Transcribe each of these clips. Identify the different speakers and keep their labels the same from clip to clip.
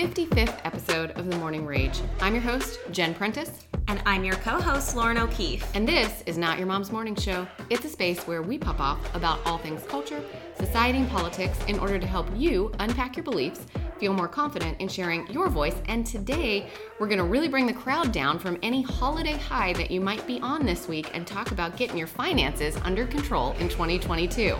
Speaker 1: 55th episode of The Morning Rage. I'm your host, Jen Prentice.
Speaker 2: And I'm your co host, Lauren O'Keefe.
Speaker 1: And this is Not Your Mom's Morning Show. It's a space where we pop off about all things culture, society, and politics in order to help you unpack your beliefs, feel more confident in sharing your voice. And today, we're going to really bring the crowd down from any holiday high that you might be on this week and talk about getting your finances under control in 2022.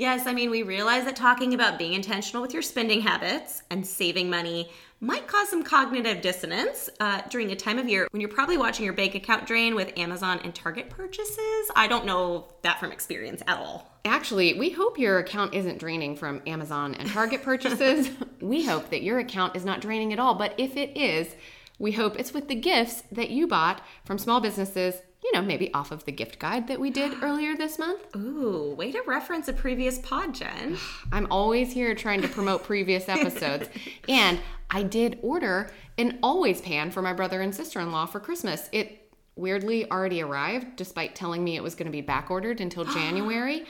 Speaker 2: Yes, I mean, we realize that talking about being intentional with your spending habits and saving money might cause some cognitive dissonance uh, during a time of year when you're probably watching your bank account drain with Amazon and Target purchases. I don't know that from experience at all.
Speaker 1: Actually, we hope your account isn't draining from Amazon and Target purchases. we hope that your account is not draining at all, but if it is, we hope it's with the gifts that you bought from small businesses you know, maybe off of the gift guide that we did earlier this month.
Speaker 2: Ooh, way to reference a previous pod, Jen.
Speaker 1: I'm always here trying to promote previous episodes. and I did order an always pan for my brother and sister in law for Christmas. It weirdly already arrived despite telling me it was going to be back ordered until January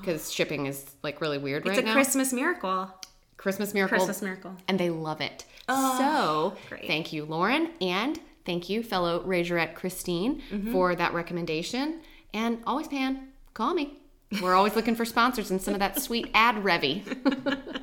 Speaker 1: because oh. shipping is like really weird
Speaker 2: it's
Speaker 1: right now.
Speaker 2: It's a Christmas miracle.
Speaker 1: Christmas miracle.
Speaker 2: Christmas miracle.
Speaker 1: And they love it. Oh, so, great. thank you, Lauren. And Thank you, fellow Razorette Christine, mm-hmm. for that recommendation. And always, Pan, call me. We're always looking for sponsors and some of that sweet ad revy.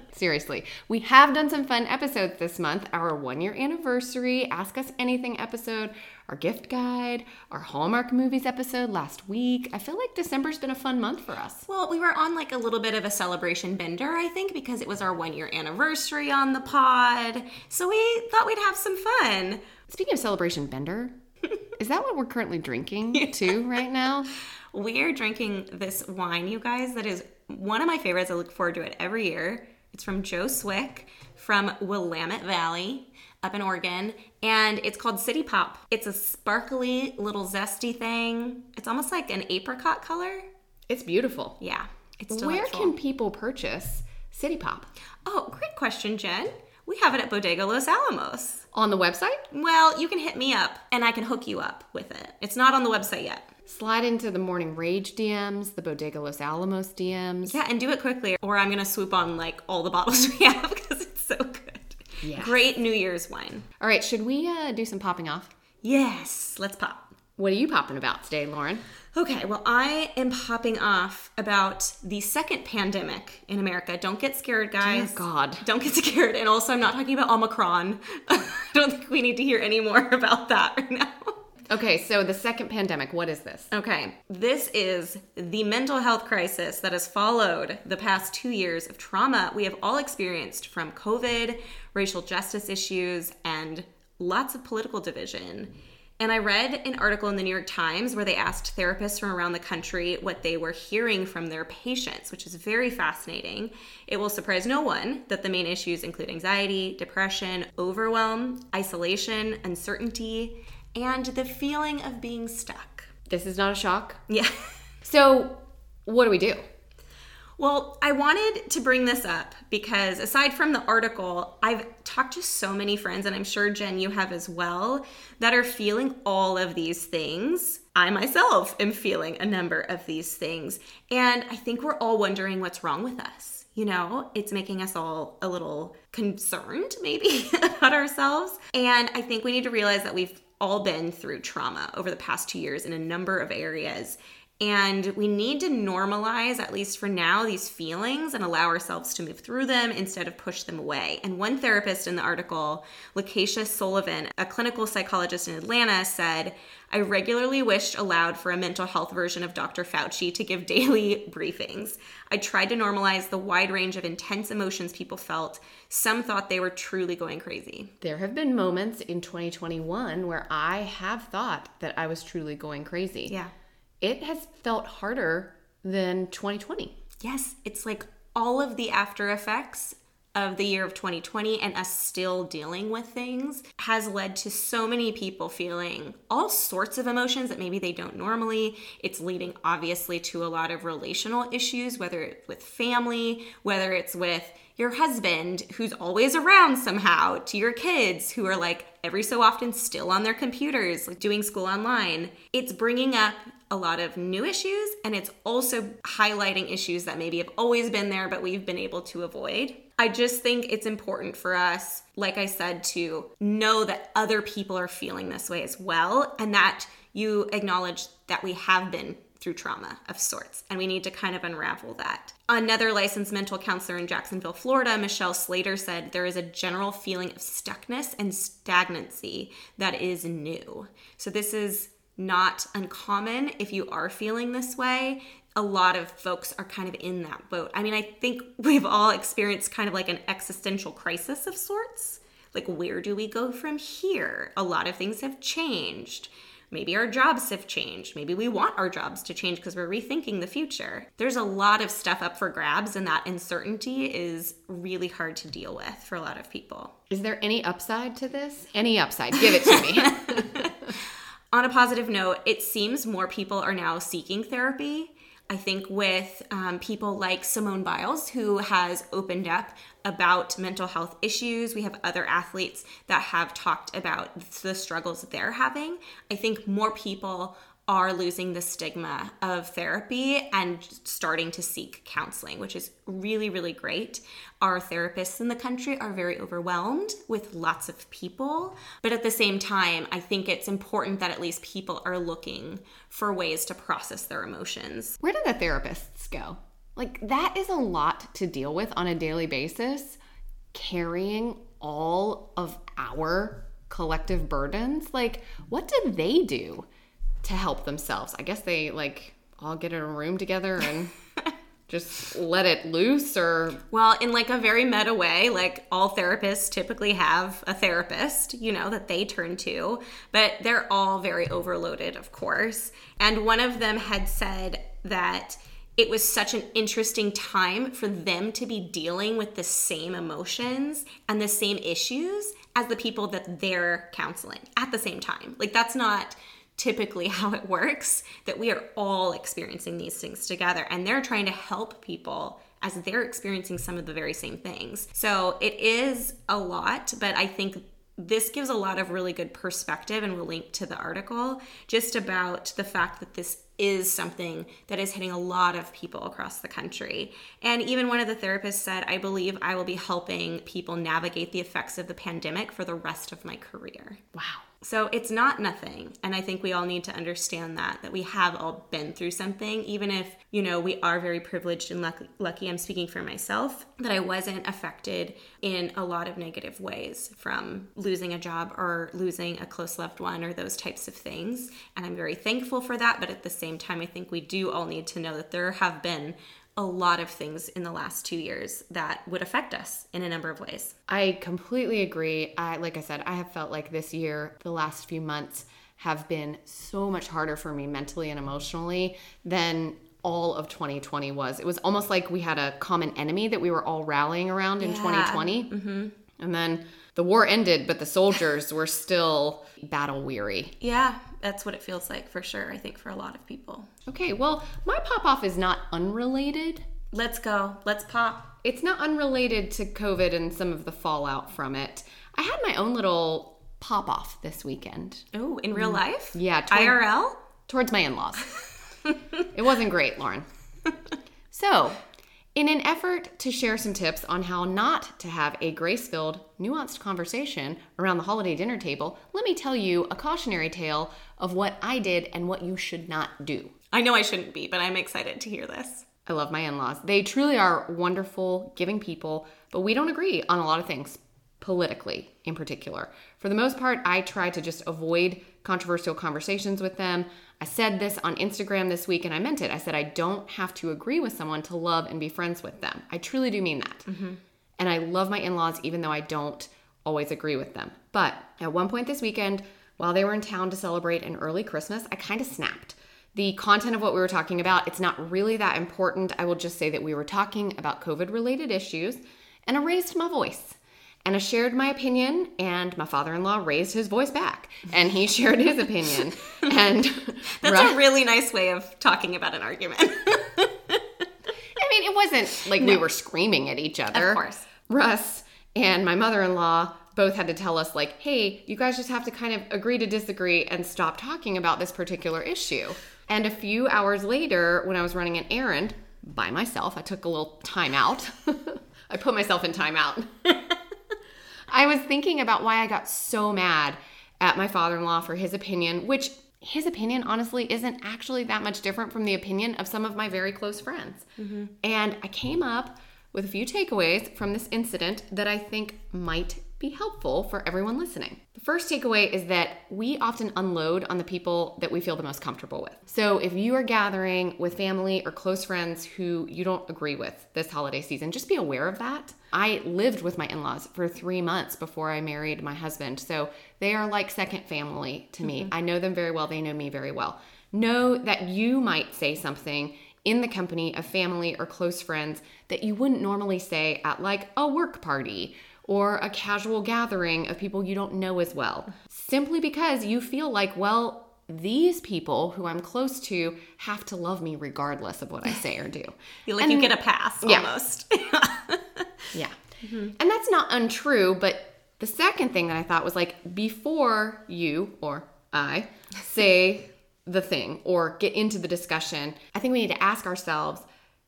Speaker 1: Seriously. We have done some fun episodes this month. Our one year anniversary, Ask Us Anything episode, our gift guide, our Hallmark movies episode last week. I feel like December's been a fun month for us.
Speaker 2: Well, we were on like a little bit of a celebration bender, I think, because it was our one year anniversary on the pod. So we thought we'd have some fun.
Speaker 1: Speaking of celebration bender, is that what we're currently drinking yeah. too right now?
Speaker 2: We are drinking this wine, you guys, that is one of my favorites. I look forward to it every year. It's from Joe Swick from Willamette Valley up in Oregon, and it's called City Pop. It's a sparkly little zesty thing. It's almost like an apricot color.
Speaker 1: It's beautiful.
Speaker 2: Yeah,
Speaker 1: it's delightful. Where can people purchase City Pop?
Speaker 2: Oh, great question, Jen. We have it at Bodega Los Alamos.
Speaker 1: On the website?
Speaker 2: Well, you can hit me up and I can hook you up with it. It's not on the website yet.
Speaker 1: Slide into the Morning Rage DMs, the Bodega Los Alamos DMs.
Speaker 2: Yeah, and do it quickly, or I'm going to swoop on like all the bottles we have because it's so good. Yeah. Great New Year's wine.
Speaker 1: All right, should we uh, do some popping off?
Speaker 2: Yes, let's pop.
Speaker 1: What are you popping about today, Lauren?
Speaker 2: Okay, well, I am popping off about the second pandemic in America. Don't get scared, guys.
Speaker 1: Dear God.
Speaker 2: Don't get scared. And also, I'm not talking about Omicron. I don't think we need to hear any more about that right now.
Speaker 1: Okay, so the second pandemic, what is this?
Speaker 2: Okay, this is the mental health crisis that has followed the past two years of trauma we have all experienced from COVID, racial justice issues, and lots of political division. And I read an article in the New York Times where they asked therapists from around the country what they were hearing from their patients, which is very fascinating. It will surprise no one that the main issues include anxiety, depression, overwhelm, isolation, uncertainty, and the feeling of being stuck.
Speaker 1: This is not a shock.
Speaker 2: Yeah.
Speaker 1: so, what do we do?
Speaker 2: Well, I wanted to bring this up because aside from the article, I've talked to so many friends, and I'm sure Jen, you have as well, that are feeling all of these things. I myself am feeling a number of these things. And I think we're all wondering what's wrong with us. You know, it's making us all a little concerned, maybe, about ourselves. And I think we need to realize that we've all been through trauma over the past two years in a number of areas. And we need to normalize, at least for now, these feelings and allow ourselves to move through them instead of push them away. And one therapist in the article, Lakeasha Sullivan, a clinical psychologist in Atlanta, said, I regularly wished aloud for a mental health version of Dr. Fauci to give daily briefings. I tried to normalize the wide range of intense emotions people felt. Some thought they were truly going crazy.
Speaker 1: There have been moments in 2021 where I have thought that I was truly going crazy.
Speaker 2: Yeah
Speaker 1: it has felt harder than 2020.
Speaker 2: Yes, it's like all of the after effects of the year of 2020 and us still dealing with things has led to so many people feeling all sorts of emotions that maybe they don't normally. It's leading obviously to a lot of relational issues, whether it's with family, whether it's with your husband who's always around somehow, to your kids who are like every so often still on their computers, like doing school online. It's bringing up a lot of new issues and it's also highlighting issues that maybe have always been there but we've been able to avoid. I just think it's important for us, like I said, to know that other people are feeling this way as well and that you acknowledge that we have been through trauma of sorts, and we need to kind of unravel that. Another licensed mental counselor in Jacksonville, Florida, Michelle Slater, said there is a general feeling of stuckness and stagnancy that is new. So, this is not uncommon if you are feeling this way. A lot of folks are kind of in that boat. I mean, I think we've all experienced kind of like an existential crisis of sorts. Like, where do we go from here? A lot of things have changed Maybe our jobs have changed. Maybe we want our jobs to change because we're rethinking the future. There's a lot of stuff up for grabs, and that uncertainty is really hard to deal with for a lot of people.
Speaker 1: Is there any upside to this? Any upside? Give it to me.
Speaker 2: On a positive note, it seems more people are now seeking therapy. I think with um, people like Simone Biles, who has opened up about mental health issues. We have other athletes that have talked about the struggles that they're having. I think more people are losing the stigma of therapy and starting to seek counseling, which is really, really great. Our therapists in the country are very overwhelmed with lots of people, but at the same time, I think it's important that at least people are looking for ways to process their emotions.
Speaker 1: Where do the therapists go? Like, that is a lot to deal with on a daily basis, carrying all of our collective burdens. Like, what do they do to help themselves? I guess they, like, all get in a room together and. just let it loose or
Speaker 2: well in like a very meta way like all therapists typically have a therapist you know that they turn to but they're all very overloaded of course and one of them had said that it was such an interesting time for them to be dealing with the same emotions and the same issues as the people that they're counseling at the same time. Like, that's not typically how it works, that we are all experiencing these things together and they're trying to help people as they're experiencing some of the very same things. So it is a lot, but I think this gives a lot of really good perspective, and we'll link to the article just about the fact that this is something that is hitting a lot of people across the country. And even one of the therapists said, I believe I will be helping people navigate the effects of the pandemic for the rest of my career.
Speaker 1: Wow.
Speaker 2: So it's not nothing. And I think we all need to understand that, that we have all been through something, even if, you know, we are very privileged and lucky, lucky I'm speaking for myself, that I wasn't affected in a lot of negative ways from losing a job or losing a close loved one or those types of things. And I'm very thankful for that. But at the same time, I think we do all need to know that there have been a lot of things in the last two years that would affect us in a number of ways.
Speaker 1: I completely agree. I, like I said, I have felt like this year, the last few months, have been so much harder for me mentally and emotionally than all of 2020 was. It was almost like we had a common enemy that we were all rallying around in yeah. 2020. Mm-hmm. And then the war ended, but the soldiers were still battle weary.
Speaker 2: Yeah, that's what it feels like for sure, I think, for a lot of people.
Speaker 1: Okay, well, my pop off is not unrelated.
Speaker 2: Let's go. Let's pop.
Speaker 1: It's not unrelated to COVID and some of the fallout from it. I had my own little pop off this weekend.
Speaker 2: Oh, in real mm. life?
Speaker 1: Yeah.
Speaker 2: Toward, IRL?
Speaker 1: Towards my in laws. it wasn't great, Lauren. So, in an effort to share some tips on how not to have a grace filled, nuanced conversation around the holiday dinner table, let me tell you a cautionary tale of what I did and what you should not do.
Speaker 2: I know I shouldn't be, but I'm excited to hear this.
Speaker 1: I love my in laws. They truly are wonderful, giving people, but we don't agree on a lot of things, politically in particular. For the most part, I try to just avoid controversial conversations with them. I said this on Instagram this week and I meant it. I said, I don't have to agree with someone to love and be friends with them. I truly do mean that. Mm-hmm. And I love my in laws even though I don't always agree with them. But at one point this weekend, while they were in town to celebrate an early Christmas, I kind of snapped. The content of what we were talking about, it's not really that important. I will just say that we were talking about COVID related issues and I raised my voice and I shared my opinion, and my father in law raised his voice back, and he shared his opinion. And
Speaker 2: that's a really nice way of talking about an argument.
Speaker 1: I mean, it wasn't like we were screaming at each other.
Speaker 2: Of course.
Speaker 1: Russ and my mother in law both had to tell us, like, hey, you guys just have to kind of agree to disagree and stop talking about this particular issue. And a few hours later, when I was running an errand by myself, I took a little time out. I put myself in timeout. I was thinking about why I got so mad at my father in law for his opinion, which his opinion honestly isn't actually that much different from the opinion of some of my very close friends. Mm-hmm. And I came up with a few takeaways from this incident that I think might be helpful for everyone listening. The first takeaway is that we often unload on the people that we feel the most comfortable with. So if you are gathering with family or close friends who you don't agree with this holiday season, just be aware of that. I lived with my in laws for three months before I married my husband. So they are like second family to me. Mm-hmm. I know them very well, they know me very well. Know that you might say something in the company of family or close friends that you wouldn't normally say at like a work party or a casual gathering of people you don't know as well, simply because you feel like, well, these people who I'm close to have to love me regardless of what I say or do.
Speaker 2: you like and, you get a pass yeah. almost.
Speaker 1: yeah. Mm-hmm. And that's not untrue, but the second thing that I thought was like before you or I say the thing or get into the discussion, I think we need to ask ourselves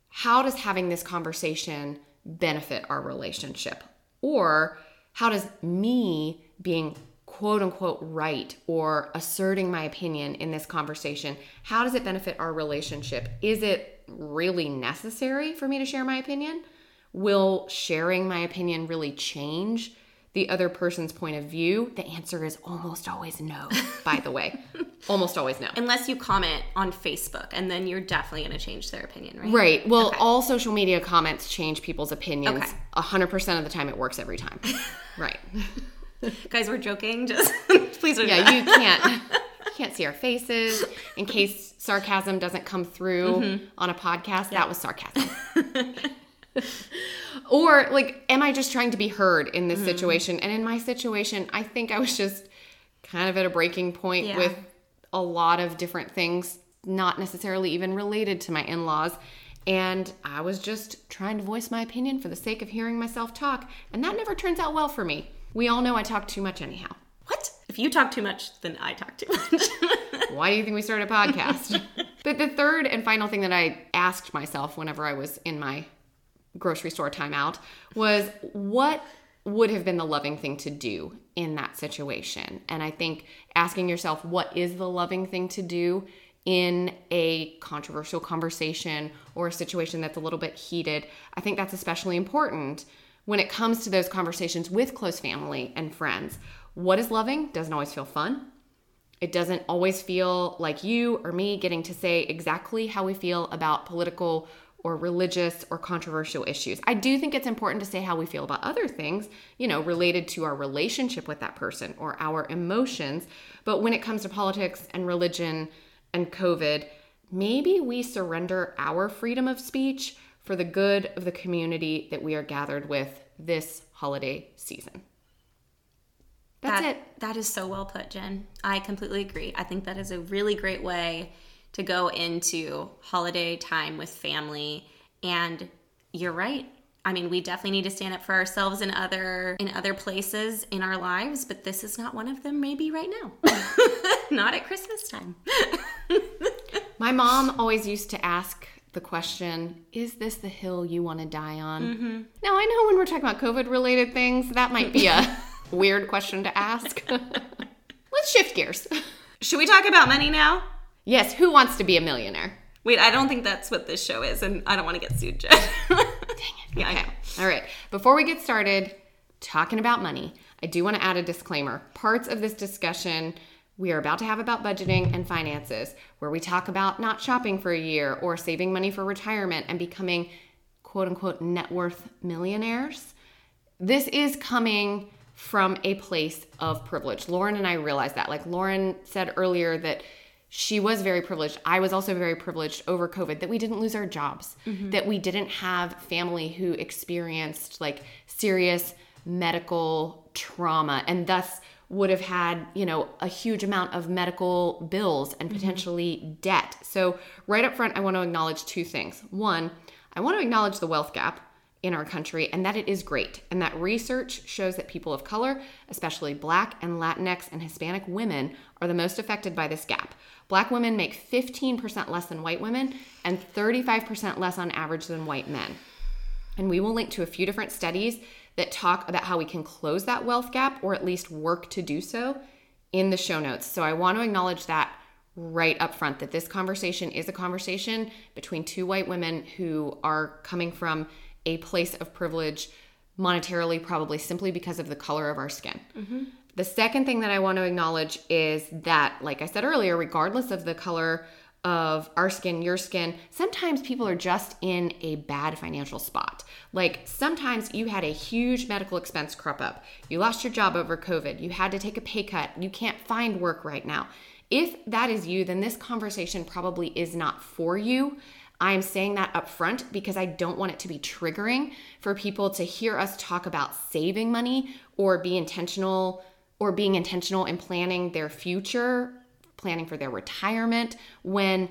Speaker 1: how does having this conversation benefit our relationship? Or how does me being quote unquote right or asserting my opinion in this conversation, how does it benefit our relationship? Is it really necessary for me to share my opinion? Will sharing my opinion really change the other person's point of view? The answer is almost always no, by the way. almost always no.
Speaker 2: Unless you comment on Facebook, and then you're definitely going to change their opinion, right?
Speaker 1: Right. Well, okay. all social media comments change people's opinions. Okay. 100% of the time, it works every time. right.
Speaker 2: Guys, we're joking. Just please don't.
Speaker 1: Yeah, you can't. You can't see our faces in case sarcasm doesn't come through mm-hmm. on a podcast. Yeah. That was sarcasm. or like am i just trying to be heard in this mm-hmm. situation? And in my situation i think i was just kind of at a breaking point yeah. with a lot of different things not necessarily even related to my in-laws. And i was just trying to voice my opinion for the sake of hearing myself talk. And that never turns out well for me. We all know i talk too much anyhow.
Speaker 2: What? If you talk too much then i talk too much.
Speaker 1: Why do you think we started a podcast? But the third and final thing that i asked myself whenever i was in my grocery store timeout was what would have been the loving thing to do in that situation. And I think asking yourself, what is the loving thing to do in a controversial conversation or a situation that's a little bit heated, I think that's especially important when it comes to those conversations with close family and friends. What is loving doesn't always feel fun. It doesn't always feel like you or me getting to say exactly how we feel about political or religious or controversial issues. I do think it's important to say how we feel about other things, you know, related to our relationship with that person or our emotions. But when it comes to politics and religion and COVID, maybe we surrender our freedom of speech for the good of the community that we are gathered with this holiday season.
Speaker 2: That's that, it. That is so well put, Jen. I completely agree. I think that is a really great way to go into holiday time with family and you're right I mean, we definitely need to stand up for ourselves in other in other places in our lives, but this is not one of them maybe right now. not at Christmas time.
Speaker 1: My mom always used to ask the question, is this the hill you want to die on? Mm-hmm. Now, I know when we're talking about COVID related things, that might be a weird question to ask. Let's shift gears.
Speaker 2: Should we talk about money now?
Speaker 1: Yes, who wants to be a millionaire?
Speaker 2: Wait, I don't think that's what this show is, and I don't want to get sued, Jen.
Speaker 1: Dang it. Yeah, okay. All right. Before we get started talking about money, I do want to add a disclaimer. Parts of this discussion we are about to have about budgeting and finances, where we talk about not shopping for a year or saving money for retirement and becoming quote unquote net worth millionaires. This is coming from a place of privilege. Lauren and I realize that. Like Lauren said earlier, that she was very privileged. I was also very privileged over COVID that we didn't lose our jobs, mm-hmm. that we didn't have family who experienced like serious medical trauma and thus would have had, you know, a huge amount of medical bills and mm-hmm. potentially mm-hmm. debt. So, right up front, I want to acknowledge two things. One, I want to acknowledge the wealth gap in our country and that it is great. And that research shows that people of color, especially Black and Latinx and Hispanic women, are the most affected by this gap. Black women make 15% less than white women and 35% less on average than white men. And we will link to a few different studies that talk about how we can close that wealth gap or at least work to do so in the show notes. So I want to acknowledge that right up front that this conversation is a conversation between two white women who are coming from a place of privilege monetarily, probably simply because of the color of our skin. Mm-hmm. The second thing that I want to acknowledge is that, like I said earlier, regardless of the color of our skin, your skin, sometimes people are just in a bad financial spot. Like sometimes you had a huge medical expense crop up. You lost your job over COVID. You had to take a pay cut. You can't find work right now. If that is you, then this conversation probably is not for you. I'm saying that up front because I don't want it to be triggering for people to hear us talk about saving money or be intentional or being intentional in planning their future planning for their retirement, when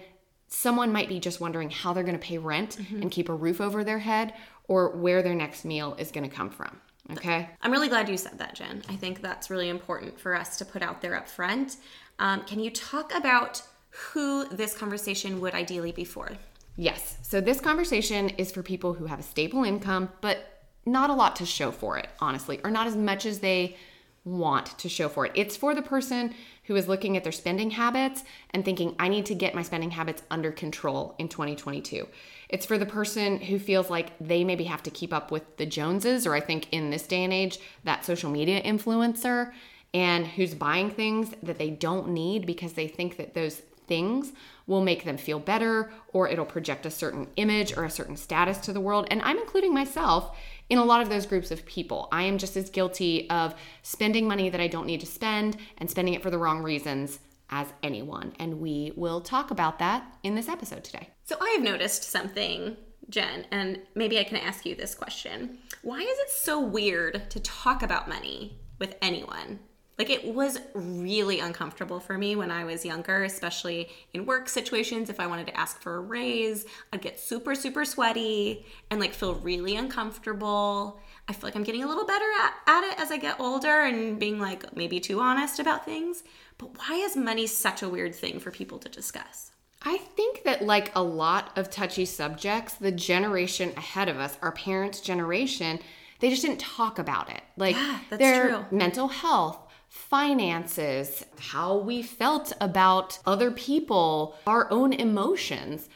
Speaker 1: someone might be just wondering how they're going to pay rent mm-hmm. and keep a roof over their head or where their next meal is going to come from. Okay.
Speaker 2: I'm really glad you said that, Jen. I think that's really important for us to put out there up front. Um, can you talk about who this conversation would ideally be for?
Speaker 1: Yes. So, this conversation is for people who have a stable income, but not a lot to show for it, honestly, or not as much as they want to show for it. It's for the person who is looking at their spending habits and thinking, I need to get my spending habits under control in 2022. It's for the person who feels like they maybe have to keep up with the Joneses, or I think in this day and age, that social media influencer, and who's buying things that they don't need because they think that those things will make them feel better or it'll project a certain image or a certain status to the world. And I'm including myself in a lot of those groups of people. I am just as guilty of spending money that I don't need to spend and spending it for the wrong reasons as anyone. And we will talk about that in this episode today.
Speaker 2: So I have noticed something, Jen, and maybe I can ask you this question. Why is it so weird to talk about money with anyone? Like it was really uncomfortable for me when I was younger, especially in work situations. If I wanted to ask for a raise, I'd get super, super sweaty and like feel really uncomfortable. I feel like I'm getting a little better at, at it as I get older and being like maybe too honest about things. But why is money such a weird thing for people to discuss?
Speaker 1: I think that, like a lot of touchy subjects, the generation ahead of us, our parents' generation, they just didn't talk about it. Like yeah, their true. mental health, finances, how we felt about other people, our own emotions.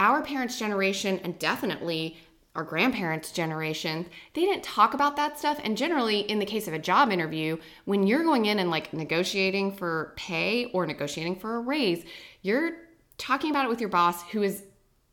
Speaker 1: Our parents' generation, and definitely our grandparents' generation, they didn't talk about that stuff. And generally, in the case of a job interview, when you're going in and like negotiating for pay or negotiating for a raise, you're talking about it with your boss who is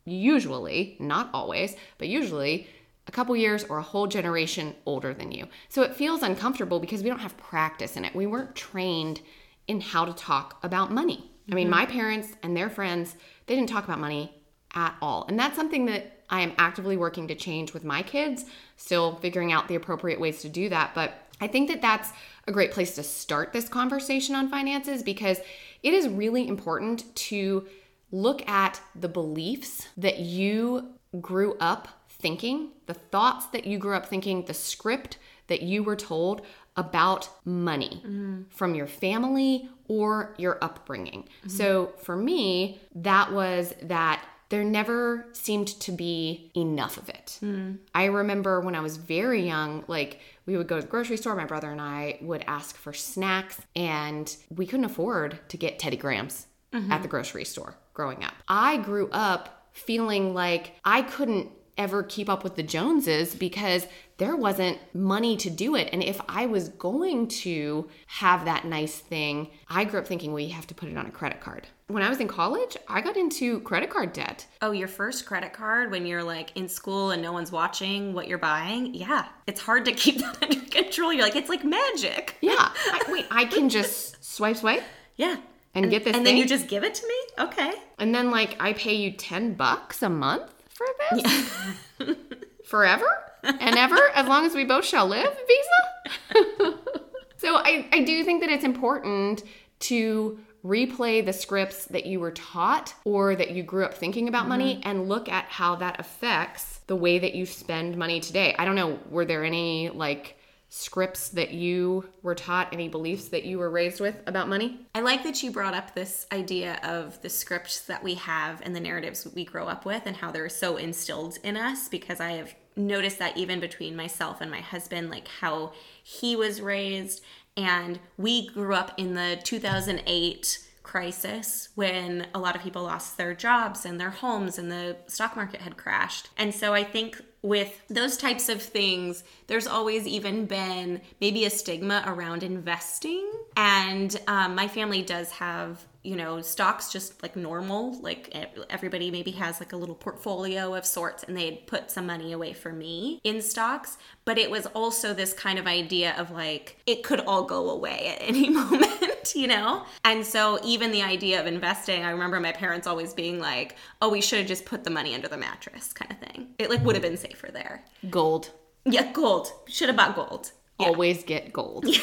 Speaker 1: usually, not always, but usually a couple years or a whole generation older than you. So it feels uncomfortable because we don't have practice in it. We weren't trained in how to talk about money. Mm-hmm. I mean, mm-hmm. my parents and their friends, they didn't talk about money at all. And that's something that I am actively working to change with my kids, still figuring out the appropriate ways to do that. But I think that that's a great place to start this conversation on finances because it is really important to look at the beliefs that you grew up thinking, the thoughts that you grew up thinking, the script that you were told about money mm. from your family or your upbringing. Mm-hmm. So for me, that was that there never seemed to be enough of it. Mm. I remember when I was very young, like we would go to the grocery store, my brother and I would ask for snacks, and we couldn't afford to get Teddy Grahams mm-hmm. at the grocery store growing up. I grew up feeling like I couldn't ever keep up with the Joneses because there wasn't money to do it. And if I was going to have that nice thing, I grew up thinking, well, you have to put it on a credit card. When I was in college, I got into credit card debt.
Speaker 2: Oh, your first credit card when you're like in school and no one's watching what you're buying? Yeah. It's hard to keep that under control. You're like, it's like magic.
Speaker 1: Yeah. I, wait, I can just swipe, swipe?
Speaker 2: Yeah.
Speaker 1: And, and get this
Speaker 2: And
Speaker 1: thing?
Speaker 2: then you just give it to me? Okay.
Speaker 1: And then like I pay you 10 bucks a month? For this? Yeah. Forever and ever, as long as we both shall live, Visa? so I, I do think that it's important to replay the scripts that you were taught or that you grew up thinking about money mm-hmm. and look at how that affects the way that you spend money today. I don't know, were there any like scripts that you were taught, any beliefs that you were raised with about money?
Speaker 2: I like that you brought up this idea of the scripts that we have and the narratives we grow up with and how they're so instilled in us because I have noticed that even between myself and my husband, like how he was raised. And we grew up in the 2008 crisis when a lot of people lost their jobs and their homes and the stock market had crashed. And so I think with those types of things, there's always even been maybe a stigma around investing. And um, my family does have you know stocks just like normal like everybody maybe has like a little portfolio of sorts and they'd put some money away for me in stocks but it was also this kind of idea of like it could all go away at any moment you know and so even the idea of investing i remember my parents always being like oh we should have just put the money under the mattress kind of thing it like would have been safer there
Speaker 1: Gold.
Speaker 2: yeah gold should have bought gold yeah.
Speaker 1: Always get gold.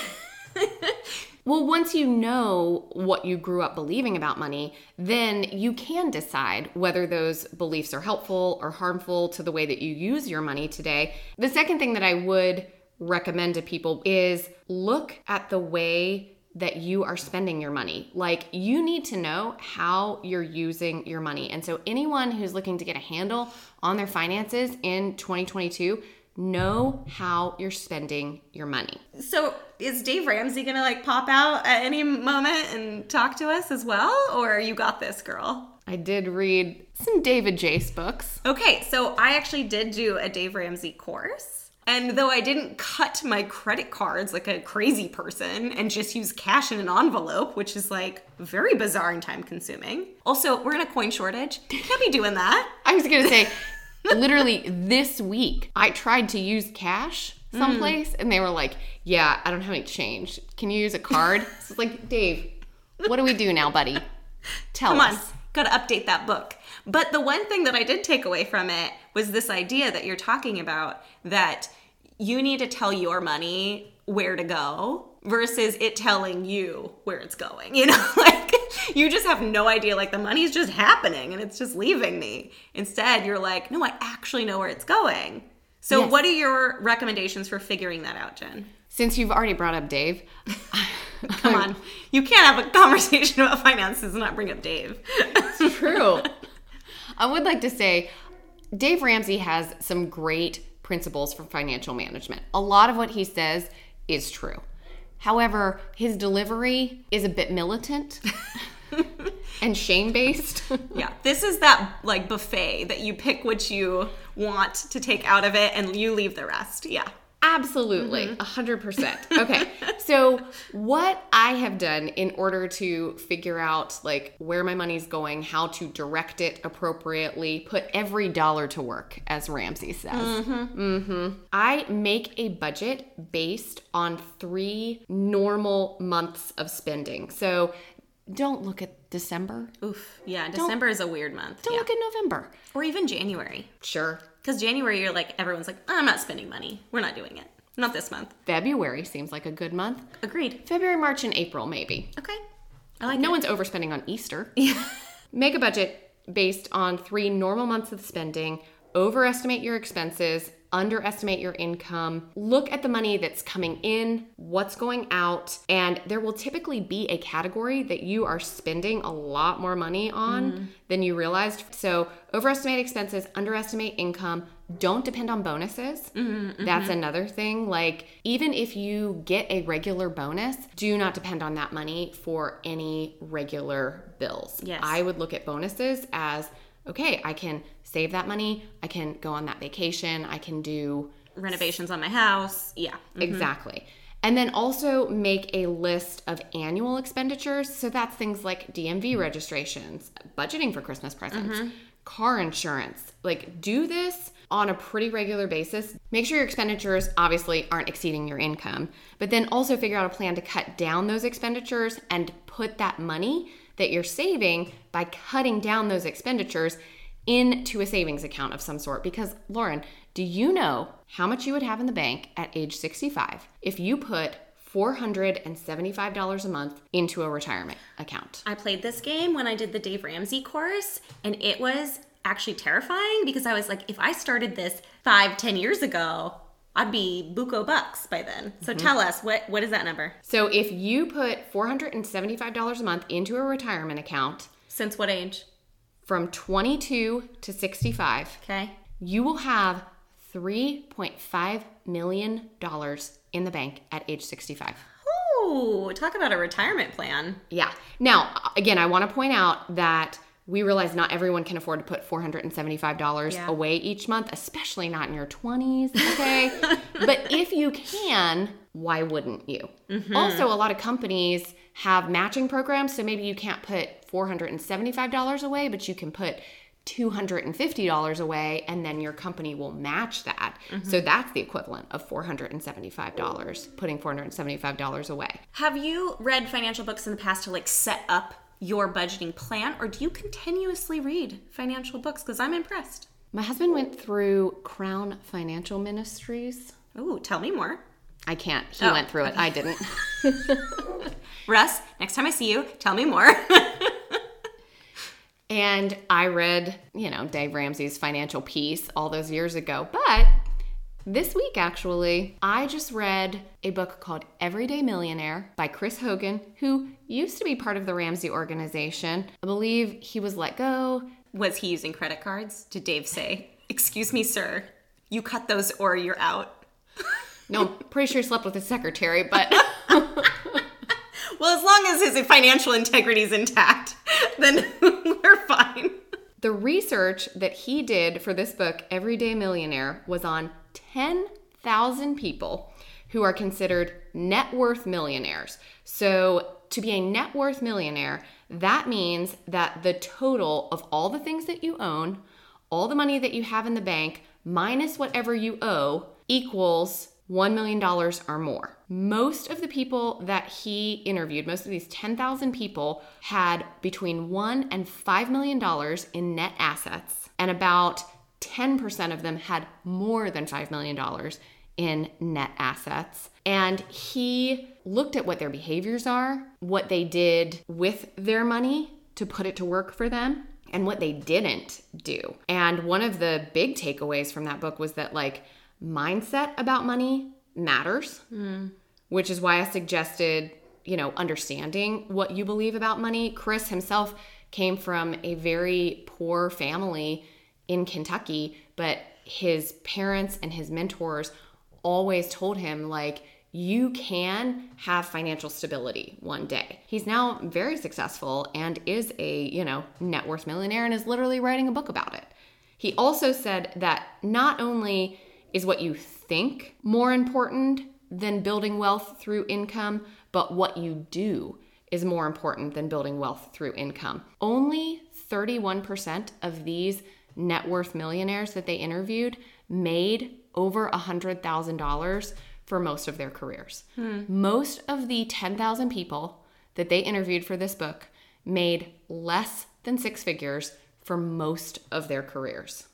Speaker 1: Well, once you know what you grew up believing about money, then you can decide whether those beliefs are helpful or harmful to the way that you use your money today. The second thing that I would recommend to people is look at the way that you are spending your money. Like, you need to know how you're using your money. And so, anyone who's looking to get a handle on their finances in 2022, know how you're spending your money.
Speaker 2: So, is Dave Ramsey gonna like pop out at any moment and talk to us as well? Or you got this, girl?
Speaker 1: I did read some David Jace books.
Speaker 2: Okay, so I actually did do a Dave Ramsey course. And though I didn't cut my credit cards like a crazy person and just use cash in an envelope, which is like very bizarre and time consuming. Also, we're in a coin shortage. Can't be doing that.
Speaker 1: I was gonna say, literally this week, I tried to use cash someplace mm. and they were like, Yeah, I don't have any change. Can you use a card? so it's like, Dave, what do we do now, buddy? Tell
Speaker 2: Come
Speaker 1: us.
Speaker 2: on, gotta update that book. But the one thing that I did take away from it was this idea that you're talking about that you need to tell your money where to go versus it telling you where it's going. You know, like you just have no idea. Like the money's just happening and it's just leaving me. Instead, you're like, no, I actually know where it's going. So, yes. what are your recommendations for figuring that out, Jen?
Speaker 1: Since you've already brought up Dave,
Speaker 2: come on. You can't have a conversation about finances and not bring up Dave.
Speaker 1: it's true. I would like to say Dave Ramsey has some great principles for financial management. A lot of what he says is true. However, his delivery is a bit militant. and shame based.
Speaker 2: yeah. This is that like buffet that you pick what you want to take out of it and you leave the rest. Yeah.
Speaker 1: Absolutely, mm-hmm. a 100%. Okay. so, what I have done in order to figure out like where my money's going, how to direct it appropriately, put every dollar to work as Ramsey says. Mm-hmm. Mm-hmm. I make a budget based on 3 normal months of spending. So, don't look at December.
Speaker 2: Oof. Yeah, December don't, is a weird month.
Speaker 1: Don't
Speaker 2: yeah.
Speaker 1: look at November.
Speaker 2: Or even January.
Speaker 1: Sure.
Speaker 2: Because January, you're like, everyone's like, I'm not spending money. We're not doing it. Not this month.
Speaker 1: February seems like a good month.
Speaker 2: Agreed.
Speaker 1: February, March, and April, maybe.
Speaker 2: Okay.
Speaker 1: I like No it. one's overspending on Easter. Yeah. Make a budget based on three normal months of spending, overestimate your expenses, underestimate your income, look at the money that's coming in, what's going out, and there will typically be a category that you are spending a lot more money on mm. than you realized. So, overestimate expenses, underestimate income, don't depend on bonuses. Mm-hmm, mm-hmm. That's another thing. Like, even if you get a regular bonus, do not depend on that money for any regular bills.
Speaker 2: Yes.
Speaker 1: I would look at bonuses as okay, I can save that money. I can go on that vacation. I can do
Speaker 2: renovations on my house. Yeah.
Speaker 1: Mm-hmm. Exactly. And then also make a list of annual expenditures. So that's things like DMV registrations, budgeting for Christmas presents, mm-hmm. car insurance. Like, do this on a pretty regular basis. Make sure your expenditures obviously aren't exceeding your income, but then also figure out a plan to cut down those expenditures and put that money that you're saving by cutting down those expenditures into a savings account of some sort. Because, Lauren, do you know how much you would have in the bank at age 65 if you put $475 a month into a retirement account.
Speaker 2: I played this game when I did the Dave Ramsey course, and it was actually terrifying because I was like, if I started this five, ten years ago, I'd be buco bucks by then. So mm-hmm. tell us what what is that number?
Speaker 1: So if you put $475 a month into a retirement account
Speaker 2: Since what age?
Speaker 1: from 22 to 65,
Speaker 2: Okay.
Speaker 1: you will have $3.5 million in the bank at age 65.
Speaker 2: Ooh, talk about a retirement plan.
Speaker 1: Yeah. Now, again, I want to point out that we realize not everyone can afford to put $475
Speaker 2: Yeah.
Speaker 1: away each month, especially not in your 20s, okay? but if you can, why wouldn't you? Mm-hmm. Also, a lot of companies have matching programs, so maybe you can't put $475 away, but you can put $250 away and then your company will match that. Mm-hmm. So that's the equivalent of $475, putting $475 away.
Speaker 2: Have you read financial books in the past to like set up your budgeting plan, or do you continuously read financial books? Because I'm impressed.
Speaker 1: My husband went through Crown Financial Ministries.
Speaker 2: Ooh, tell me more.
Speaker 1: I can't. He
Speaker 2: Oh,
Speaker 1: went through it. I didn't.
Speaker 2: Russ, next time I see you, tell me more.
Speaker 1: and I read, you know, Dave Ramsey's financial piece all those years ago. But this week, actually, I just read a book called Everyday Millionaire by Chris Hogan, who used to be part of the Ramsey organization. I believe he was let go.
Speaker 2: Was he using credit cards? Did Dave say, Excuse me, sir, you cut those or you're out?
Speaker 1: No, I'm pretty sure he slept with his secretary, but.
Speaker 2: Well, as long as his financial integrity is intact, then we're fine.
Speaker 1: The research that he did for this book, Everyday Millionaire, was on 10,000 people who are considered net worth millionaires. So, to be a net worth millionaire, that means that the total of all the things that you own, all the money that you have in the bank, minus whatever you owe, equals $1 million or more. Most of the people that he interviewed, most of these 10,000 people, had between 1 and $5 million in net assets, and about 10% of them had more than $5 million in net assets. And he looked at what their behaviors are, what they did with their money to put it to work for them, and what they didn't do. And one of the big takeaways from that book was that, like, mindset about money matters, which is why I suggested, you know, understanding what you believe about money. Chris himself came from a very poor family in Kentucky, but his parents and his mentors always told him, like, you can have financial stability one day. He's now very successful and is a, you know, net worth millionaire and is literally writing a book about it. He also said that not only is what you think more important than building wealth through income, but what you do is more important than building wealth through income. Only 31% of these net worth millionaires that they interviewed made over $100,000 for most of their careers. Hmm. Most of the 10,000 people that they interviewed for this book made less than six figures for most of their careers.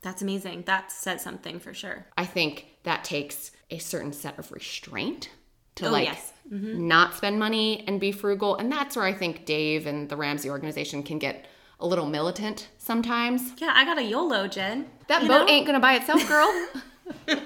Speaker 2: That's amazing. That says something for sure.
Speaker 1: I think that takes a certain set of restraint to
Speaker 2: Oh,
Speaker 1: like
Speaker 2: yes. Mm-hmm.
Speaker 1: not spend money and be frugal. And that's where I think Dave and the Ramsey organization can get a little militant sometimes.
Speaker 2: Yeah, I got a YOLO, Jen.
Speaker 1: That
Speaker 2: You
Speaker 1: boat
Speaker 2: know?
Speaker 1: ain't gonna buy itself, girl.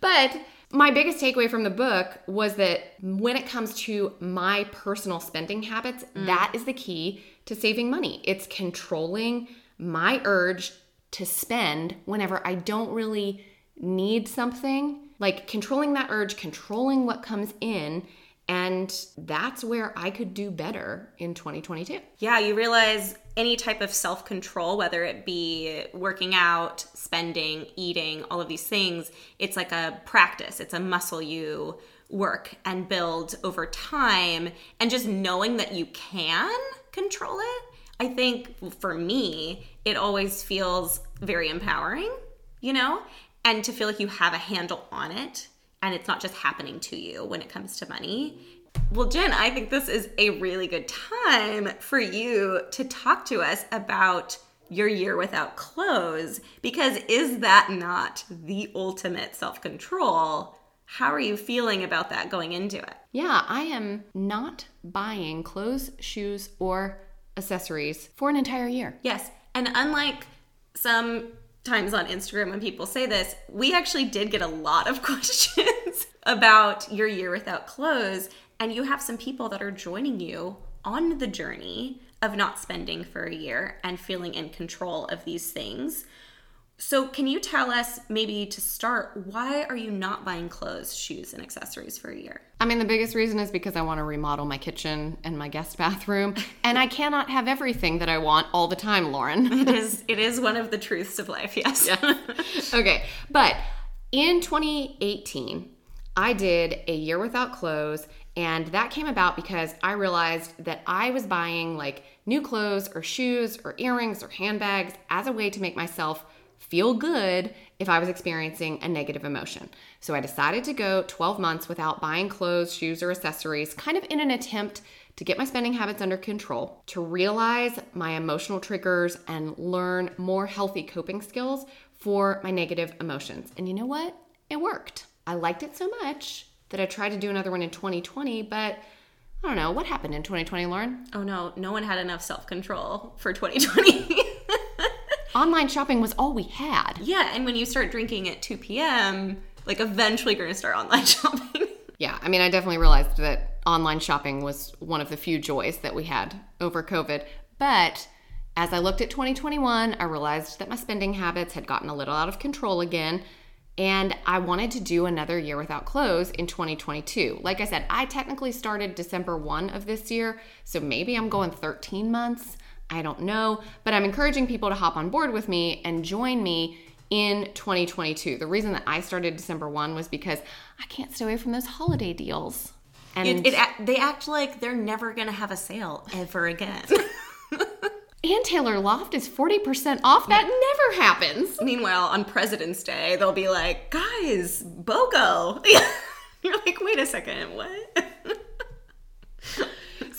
Speaker 1: but my biggest takeaway from the book was that when it comes to my personal spending habits, mm. that is the key to saving money. It's controlling my urge to spend whenever I don't really need something, like controlling that urge, controlling what comes in. And that's where I could do better in 2022.
Speaker 2: Yeah, you realize any type of self control, whether it be working out, spending, eating, all of these things, it's like a practice, it's a muscle you work and build over time. And just knowing that you can control it, I think for me, it always feels very empowering, you know? And to feel like you have a handle on it and it's not just happening to you when it comes to money. Well, Jen, I think this is a really good time for you to talk to us about your year without clothes because is that not the ultimate self control? How are you feeling about that going into it?
Speaker 1: Yeah, I am not buying clothes, shoes, or accessories for an entire year.
Speaker 2: Yes. And unlike some times on Instagram when people say this, we actually did get a lot of questions about your year without clothes. And you have some people that are joining you on the journey of not spending for a year and feeling in control of these things. So, can you tell us, maybe to start, why are you not buying clothes, shoes, and accessories for a year?
Speaker 1: I mean, the biggest reason is because I want to remodel my kitchen and my guest bathroom, and I cannot have everything that I want all the time, Lauren.
Speaker 2: it is it is one of the truths of life, yes.
Speaker 1: Yeah. okay, but in 2018, I did a year without clothes, and that came about because I realized that I was buying like new clothes or shoes or earrings or handbags as a way to make myself feel good if I was experiencing a negative emotion. So I decided to go 12 months without buying clothes, shoes, or accessories, kind of in an attempt to get my spending habits under control, to realize my emotional triggers and learn more healthy coping skills for my negative emotions. And you know what? It worked. I liked it so much that I tried to do another one in 2020, but I don't know. What happened in 2020, Lauren?
Speaker 2: Oh no, no one had enough self control for 2020.
Speaker 1: online shopping was all we had.
Speaker 2: Yeah, and when you start drinking at 2 p.m., like eventually you're going to start online shopping.
Speaker 1: yeah, I mean, I definitely realized that online shopping was one of the few joys that we had over COVID. But as I looked at 2021, I realized that my spending habits had gotten a little out of control again. And I wanted to do another year without clothes in 2022. Like I said, I technically started December 1 of this year, so maybe I'm going 13 months. I don't know, but I'm encouraging people to hop on board with me and join me in 2022. The reason that I started December 1 was because I can't stay away from those holiday deals.
Speaker 2: And it, it, they act like they're never going to have a sale ever again.
Speaker 1: Ann Taylor Loft is 40% off. That yeah. never happens.
Speaker 2: Meanwhile, on President's Day, they'll be like, guys, BOGO. You're like, wait a second, what?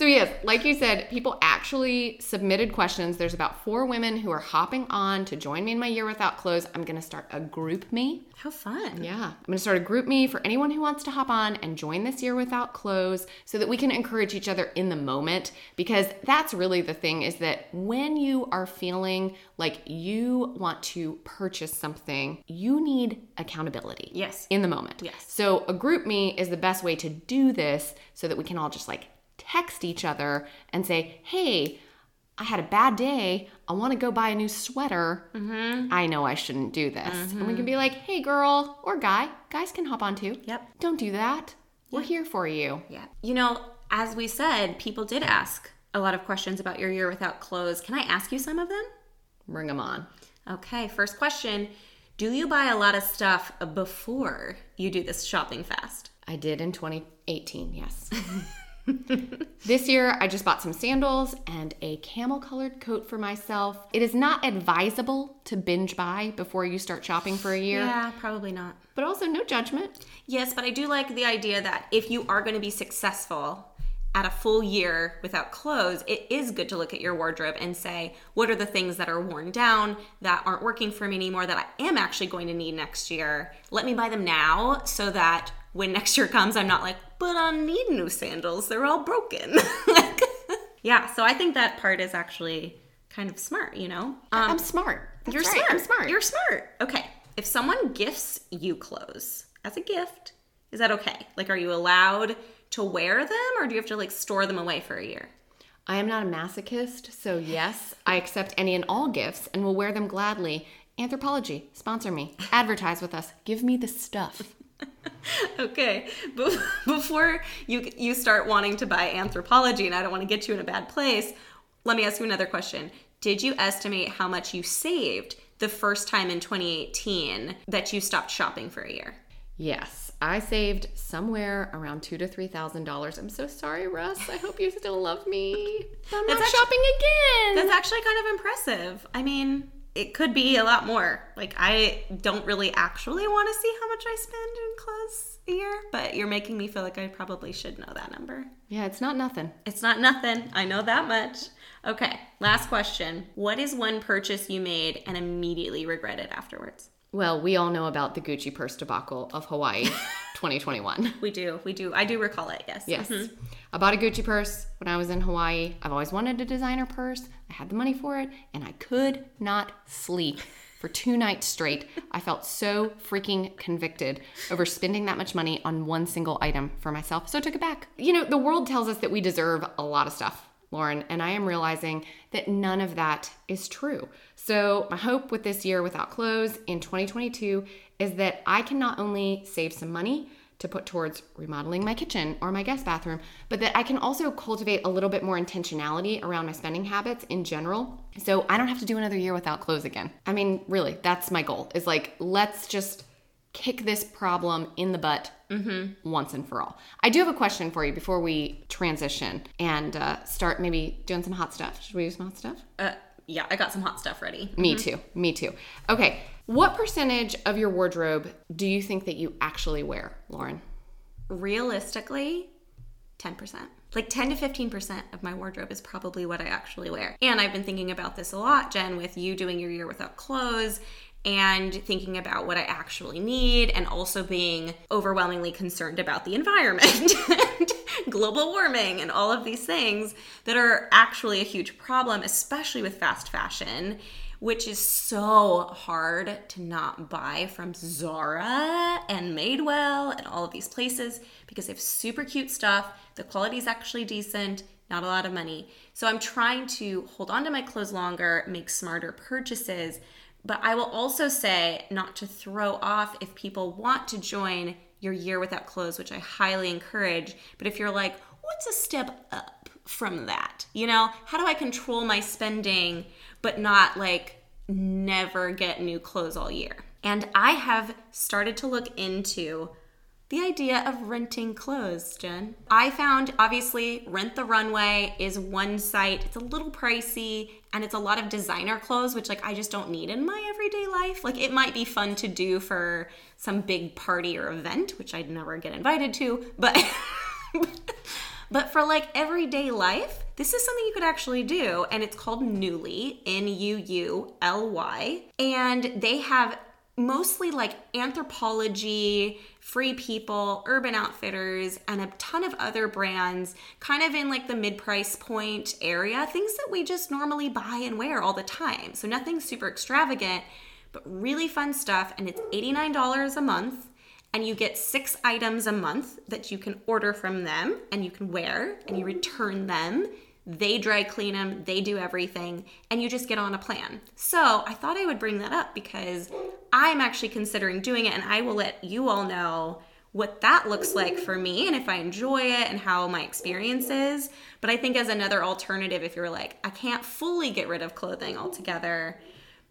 Speaker 1: So, yes, like you said, people actually submitted questions. There's about four women who are hopping on to join me in my year without clothes. I'm going to start a GroupMe.
Speaker 2: How fun.
Speaker 1: Yeah. I'm going to start a GroupMe for anyone who wants to hop on and join this year without clothes so that we can encourage each other in the moment because that's really the thing is that when you are feeling like you want to purchase something, you need accountability.
Speaker 2: Yes.
Speaker 1: In the moment.
Speaker 2: Yes.
Speaker 1: So, a GroupMe is the best way to do this so that we can all just like text each other and say, hey, I had a bad day. I want to go buy a new sweater. Mm-hmm. I know I shouldn't do this. Mm-hmm. And we can be like, hey, girl or guy, guys can hop on too.
Speaker 2: Yep.
Speaker 1: Don't do that. We're here for you.
Speaker 2: Yeah. You know, as we said, people did ask a lot of questions about your year without clothes. Can I ask you some of them?
Speaker 1: Bring them on.
Speaker 2: Okay. First question Do you buy a lot of stuff before you do this shopping fast?
Speaker 1: I did in 2018, yes. this year, I just bought some sandals and a camel colored coat for myself. It is not advisable to binge buy before you start shopping for a year.
Speaker 2: Yeah, probably not.
Speaker 1: But also, no judgment.
Speaker 2: Yes, but I do like the idea that if you are going to be successful at a full year without clothes, it is good to look at your wardrobe and say, what are the things that are worn down, that aren't working for me anymore, that I am actually going to need next year? Let me buy them now so that when next year comes, I'm not like, but I need new sandals. They're all broken. like, yeah, so I think that part is actually kind of smart, you know?
Speaker 1: Um, I'm smart.
Speaker 2: That's you're right. smart. I'm smart. You're smart. Okay. If someone gifts you clothes as a gift, is that okay? Like, are you allowed to wear them or do you have to like store them away for a year?
Speaker 1: I am not a masochist, so yes, I accept any and all gifts and will wear them gladly. Anthropologie, sponsor me, advertise with us, give me the stuff.
Speaker 2: okay, before you you start wanting to buy Anthropologie, and I don't want to get you in a bad place, let me ask you another question. Did you estimate how much you saved the first time in 2018 that you stopped shopping for a year?
Speaker 1: Yes, I saved somewhere around two to three thousand dollars. I'm so sorry, Russ. I hope you still love me. I'm that's not actually, shopping again.
Speaker 2: That's actually kind of impressive. I mean, it could be a lot more. Like I don't really actually want to see how much I spend in clothes a year, but you're making me feel like I probably should know that number.
Speaker 1: Yeah, it's not nothing.
Speaker 2: It's not nothing. I know that much. Okay, last question. What is one purchase you made and immediately regretted afterwards?
Speaker 1: Well, we all know about the Gucci purse debacle of Hawaii 2021.
Speaker 2: We do. We do. I do recall it. Yes.
Speaker 1: Yes.
Speaker 2: Mhm.
Speaker 1: I bought a Gucci purse when I was in Hawaii. I've always wanted a designer purse. I had the money for it, and I could not sleep for two nights straight. I felt so freaking convicted over spending that much money on one single item for myself, so I took it back. You know, the world tells us that we deserve a lot of stuff. Lauren, and I am realizing that none of that is true. So, my hope with this year without clothes in 2022 is that I can not only save some money, to put towards remodeling my kitchen or my guest bathroom, but that I can also cultivate a little bit more intentionality around my spending habits in general. So I don't have to do another year without clothes again. I mean, really, that's my goal is like, let's just kick this problem in the butt once and for all. I do have a question for you before we transition and uh, start maybe doing some hot stuff. Should we do some hot stuff?
Speaker 2: Uh, yeah, I got some hot stuff ready.
Speaker 1: Me mm-hmm. too. Me too. Okay. What percentage of your wardrobe do you think that you actually wear, Lauren?
Speaker 2: Realistically, 10%. Like 10 to 15% of my wardrobe is probably what I actually wear. And I've been thinking about this a lot, Jen, with you doing your year without clothes and thinking about what I actually need and also being overwhelmingly concerned about the environment and global warming and all of these things that are actually a huge problem, especially with fast fashion which is so hard to not buy from Zara and Madewell and all of these places because they have super cute stuff. The quality is actually decent, not a lot of money. So I'm trying to hold on to my clothes longer, make smarter purchases. But I will also say not to throw off if people want to join your year without clothes, which I highly encourage. But if you're like, what's a step up from that? You know, how do I control my spending? but not like never get new clothes all year. And I have started to look into the idea of renting clothes, Jen. I found obviously Rent the Runway is one site. It's a little pricey and it's a lot of designer clothes which like I just don't need in my everyday life. Like it might be fun to do for some big party or event, which I'd never get invited to, but But for like everyday life, this is something you could actually do. And it's called Nuuly, N U U L Y. And they have mostly like Anthropologie, Free People, Urban Outfitters, and a ton of other brands, kind of in like the mid price point area, things that we just normally buy and wear all the time. So nothing super extravagant, but really fun stuff. And it's $89 a month and you get six items a month that you can order from them and you can wear and you return them. They dry clean them, they do everything, and you just get on a plan. So I thought I would bring that up because I'm actually considering doing it, and I will let you all know what that looks like for me and if I enjoy it and how my experience is. But I think as another alternative, if you're like, I can't fully get rid of clothing altogether,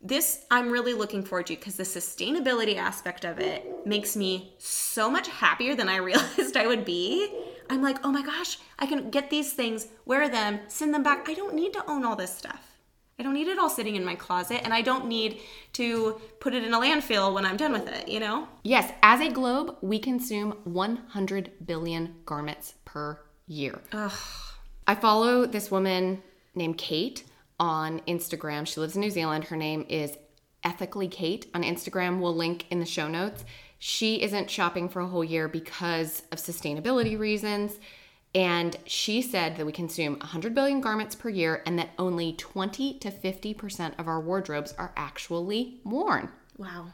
Speaker 2: this I'm really looking forward to because the sustainability aspect of it makes me so much happier than I realized I would be. I'm like, oh my gosh, I can get these things, wear them, send them back. I don't need to own all this stuff. I don't need it all sitting in my closet, and I don't need to put it in a landfill when I'm done with it, you know?
Speaker 1: Yes, as a globe, we consume 100 billion garments per year.
Speaker 2: Ugh.
Speaker 1: I follow this woman named Kate on Instagram. She lives in New Zealand. Her name is Ethically Kate on Instagram. We'll link in the show notes. She isn't shopping for a whole year because of sustainability reasons. And she said that we consume 100 billion garments per year and that only 20 to 50% of our wardrobes are actually worn.
Speaker 2: Wow.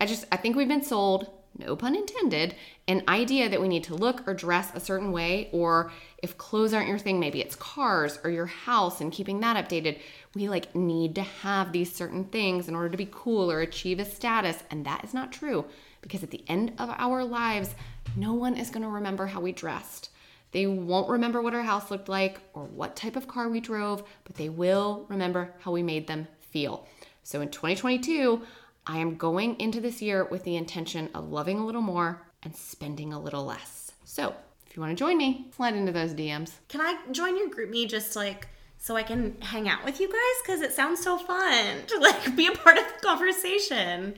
Speaker 1: I just, I think we've been sold, no pun intended, an idea that we need to look or dress a certain way, or if clothes aren't your thing, maybe it's cars or your house and keeping that updated. We like need to have these certain things in order to be cool or achieve a status. And that is not true because at the end of our lives, no one is going to remember how we dressed. They won't remember what our house looked like or what type of car we drove, but they will remember how we made them feel. So in 2022, I am going into this year with the intention of loving a little more and spending a little less. So if you want to join me, slide into those DMs.
Speaker 2: Can I join your GroupMe just like so I can hang out with you guys? Because it sounds so fun to like be a part of the conversation.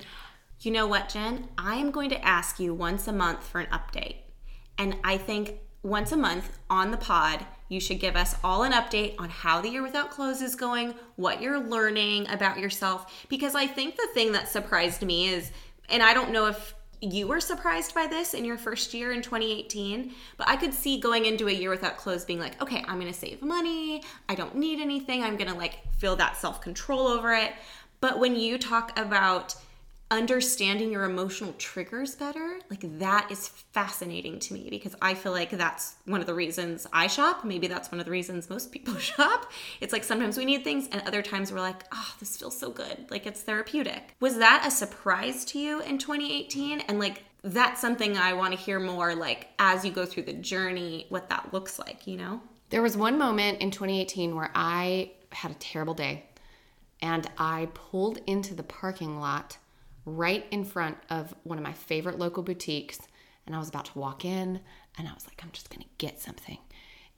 Speaker 2: You know what, Jen? I am going to ask you once a month for an update. And I think once a month on the pod, you should give us all an update on how the year without clothes is going, what you're learning about yourself. Because I think the thing that surprised me is, and I don't know if you were surprised by this in your first year in 2018, but I could see going into a year without clothes being like, okay, I'm gonna save money. I don't need anything. I'm gonna like feel that self control over it. But when you talk about understanding your emotional triggers better, like that is fascinating to me because I feel like that's one of the reasons I shop. Maybe that's one of the reasons most people shop. It's like sometimes we need things and other times we're like, oh, this feels so good. Like it's therapeutic. Was that a surprise to you in 2018? And like, that's something I want to hear more like as you go through the journey, what that looks like, you know?
Speaker 1: There was one moment in 2018 where I had a terrible day and I pulled into the parking lot right in front of one of my favorite local boutiques. And I was about to walk in and I was like, I'm just going to get something.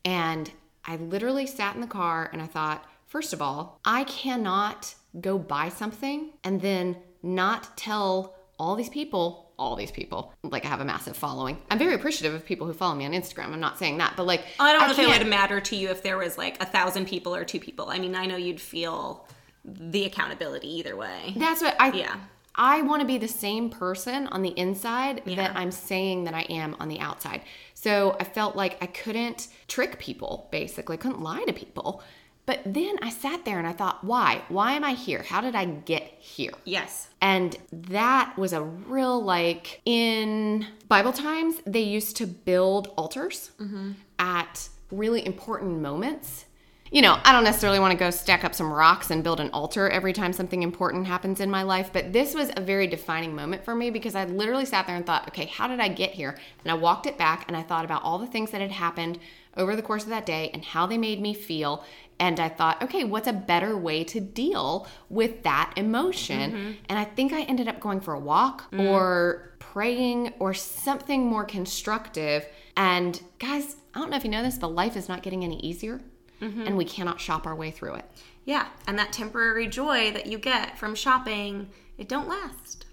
Speaker 1: And I literally sat in the car and I thought, first of all, I cannot go buy something and then not tell all these people, all these people, like I have a massive following. I'm very appreciative of people who follow me on Instagram. I'm not saying that, but like,
Speaker 2: I don't know if it would matter to you if there was like a thousand people or two people. I mean, I know you'd feel the accountability either way.
Speaker 1: That's what I, yeah. I want to be the same person on the inside yeah. that I'm saying that I am on the outside. So I felt like I couldn't trick people, basically, I couldn't lie to people. But then I sat there and I thought, why? Why am I here? How did I get here?
Speaker 2: Yes.
Speaker 1: And that was a real, like, in Bible times, they used to build altars mm-hmm. at really important moments you know, I don't necessarily want to go stack up some rocks and build an altar every time something important happens in my life, but this was a very defining moment for me because I literally sat there and thought, okay, how did I get here? And I walked it back and I thought about all the things that had happened over the course of that day and how they made me feel. And I thought, okay, what's a better way to deal with that emotion? Mm-hmm. And I think I ended up going for a walk mm. or praying or something more constructive. And guys, I don't know if you know this, but life is not getting any easier mm-hmm. and we cannot shop our way through it.
Speaker 2: Yeah, and that temporary joy that you get from shopping, it don't last.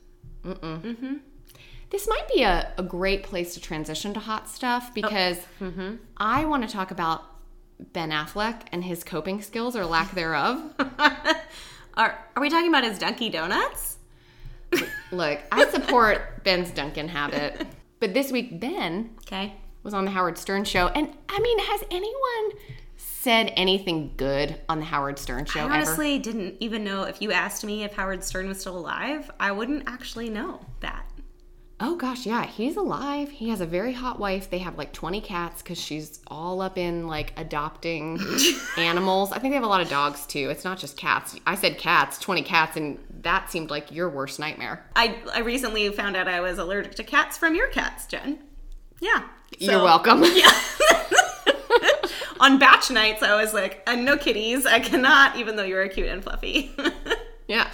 Speaker 1: Mm-mm. Mm-hmm. This might be a, a great place to transition to hot stuff because oh. mm-hmm. I want to talk about Ben Affleck and his coping skills or lack thereof.
Speaker 2: are, are we talking about his Dunkin' Donuts?
Speaker 1: Look, I support Ben's Dunkin' habit. But this week, Ben
Speaker 2: okay.
Speaker 1: was on the Howard Stern show. And I mean, has anyone said anything good on the Howard Stern show.
Speaker 2: I honestly
Speaker 1: ever.
Speaker 2: didn't even know if you asked me if Howard Stern was still alive, I wouldn't actually know that.
Speaker 1: Oh gosh, yeah, he's alive. He has a very hot wife. They have like 20 cats because she's all up in like adopting animals. I think they have a lot of dogs too. It's not just cats. I said cats, 20 cats, and that seemed like your worst nightmare.
Speaker 2: I, I recently found out I was allergic to cats from your cats, Jen. Yeah.
Speaker 1: So, You're welcome.
Speaker 2: Yeah. on batch nights, I was like, uh, no kitties. I cannot, even though you're cute and fluffy.
Speaker 1: yeah.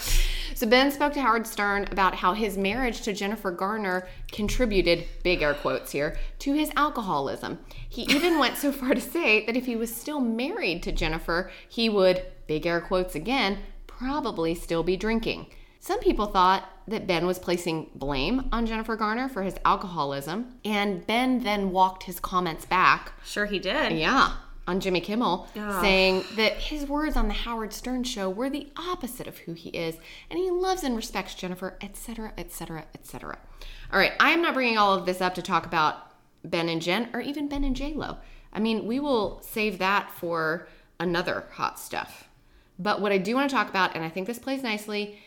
Speaker 1: So Ben spoke to Howard Stern about how his marriage to Jennifer Garner contributed, big air quotes here, to his alcoholism. He even went so far to say that if he was still married to Jennifer, he would, big air quotes again, probably still be drinking. Some people thought that Ben was placing blame on Jennifer Garner for his alcoholism, and Ben then walked his comments back.
Speaker 2: Sure, he did.
Speaker 1: Yeah on Jimmy Kimmel saying that his words on the Howard Stern show were the opposite of who he is and he loves and respects Jennifer, etc., etc., etc. All right, I am not bringing all of this up to talk about Ben and Jen or even Ben and J Lo. I mean, we will save that for another hot stuff. But what I do want to talk about, and I think this plays nicely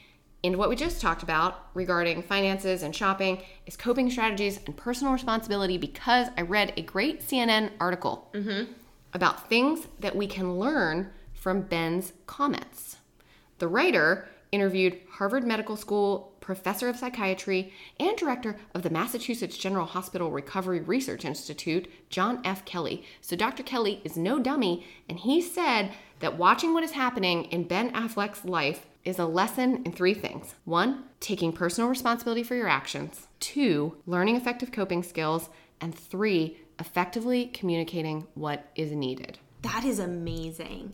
Speaker 1: into what we just talked about regarding finances and shopping, is coping strategies and personal responsibility because I read a great CNN article. Mm-hmm about things that we can learn from Ben's comments. The writer interviewed Harvard Medical School professor of psychiatry and director of the Massachusetts General Hospital Recovery Research Institute, John F. Kelly. So, Dr. Kelly is no dummy, and he said that watching what is happening in Ben Affleck's life is a lesson in three things one, taking personal responsibility for your actions, two, learning effective coping skills, and three, effectively communicating what is needed.
Speaker 2: That is amazing.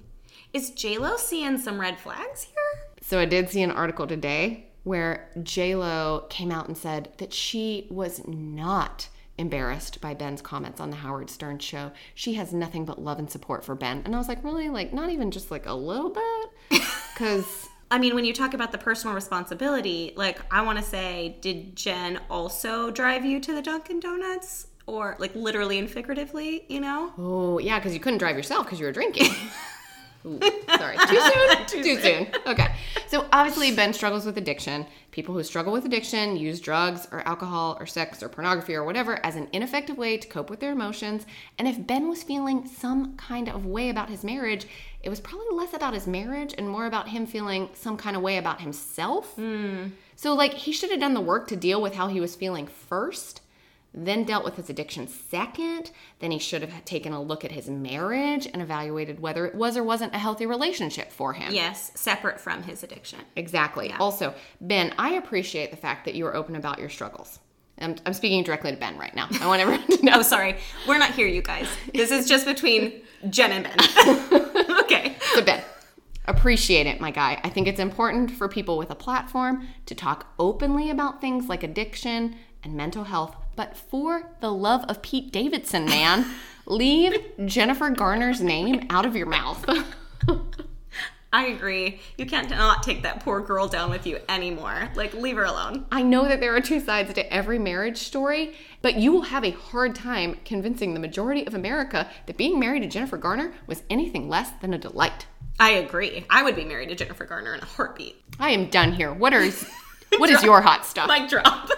Speaker 2: Is JLo seeing some red flags here?
Speaker 1: So I did see an article today where JLo came out and said that she was not embarrassed by Ben's comments on the Howard Stern show. She has nothing but love and support for Ben. And I was like, really? Like, not even just like a little bit? Because.
Speaker 2: I mean, when you talk about the personal responsibility, like, I want to say, did Jen also drive you to the Dunkin' Donuts? Or, like, literally and figuratively, you know?
Speaker 1: Oh, yeah, because you couldn't drive yourself because you were drinking. Ooh, sorry, too soon. too, too soon. Okay. So obviously, Ben struggles with addiction. People who struggle with addiction use drugs or alcohol or sex or pornography or whatever as an ineffective way to cope with their emotions. And if Ben was feeling some kind of way about his marriage, it was probably less about his marriage and more about him feeling some kind of way about himself.
Speaker 2: Mm.
Speaker 1: So, like, he should have done the work to deal with how he was feeling first then dealt with his addiction second. Then he should have taken a look at his marriage and evaluated whether it was or wasn't a healthy relationship for him.
Speaker 2: Yes, separate from his addiction.
Speaker 1: Exactly. Yeah. Also, Ben, I appreciate the fact that you are open about your struggles. I'm, I'm speaking directly to Ben right now. I want everyone to know.
Speaker 2: oh, sorry. We're not here, you guys. This is just between Jen and Ben. okay.
Speaker 1: So, Ben, appreciate it, my guy. I think it's important for people with a platform to talk openly about things like addiction and mental health but for the love of Pete Davidson, man, leave Jennifer Garner's name out of your mouth.
Speaker 2: I agree. You can't not take that poor girl down with you anymore. Like, leave her alone.
Speaker 1: I know that there are two sides to every marriage story, but you will have a hard time convincing the majority of America that being married to Jennifer Garner was anything less than a delight.
Speaker 2: I agree. I would be married to Jennifer Garner in a heartbeat.
Speaker 1: I am done here. What are what is your hot stuff?
Speaker 2: Mic drop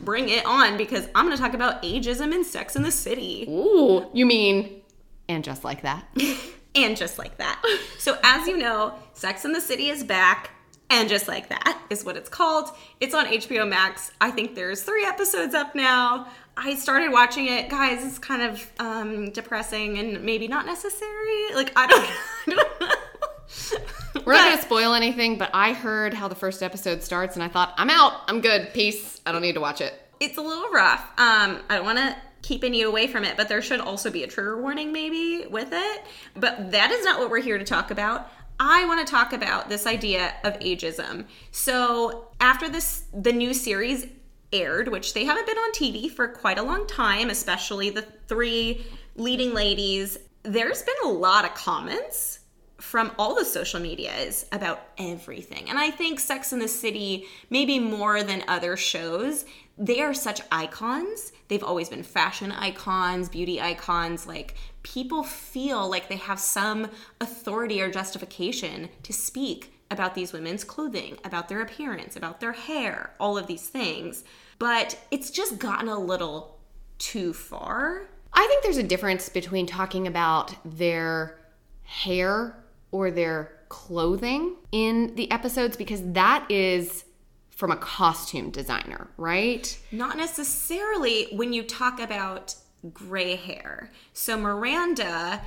Speaker 2: bring it on because I'm going to talk about ageism and Sex and the City.
Speaker 1: Ooh, you mean, and just like that.
Speaker 2: and just like that. So, as you know, Sex and the City is back. And just like that is what it's called. It's on HBO Max. I think there's three episodes up now. I started watching it, guys. It's kind of um, depressing and maybe not necessary. Like I don't, I
Speaker 1: don't We're not going to spoil anything, but I heard how the first episode starts and I thought, I'm out. I'm good. Peace. I don't need to watch it.
Speaker 2: It's a little rough. Um, I don't want to keeping you away from it, but there should also be a trigger warning maybe with it. But that is not what we're here to talk about. I want to talk about this idea of ageism. So, after this the new series aired, which they haven't been on TV for quite a long time, especially the three leading ladies, there's been a lot of comments from all the social medias about everything. And I think Sex and the City, maybe more than other shows, they are such icons. They've always been fashion icons, beauty icons. Like, people feel like they have some authority or justification to speak about these women's clothing, about their appearance, about their hair, all of these things. But it's just gotten a little too far.
Speaker 1: I think there's a difference between talking about their hair or their clothing in the episodes because that is from a costume designer, right?
Speaker 2: Not necessarily when you talk about gray hair. So Miranda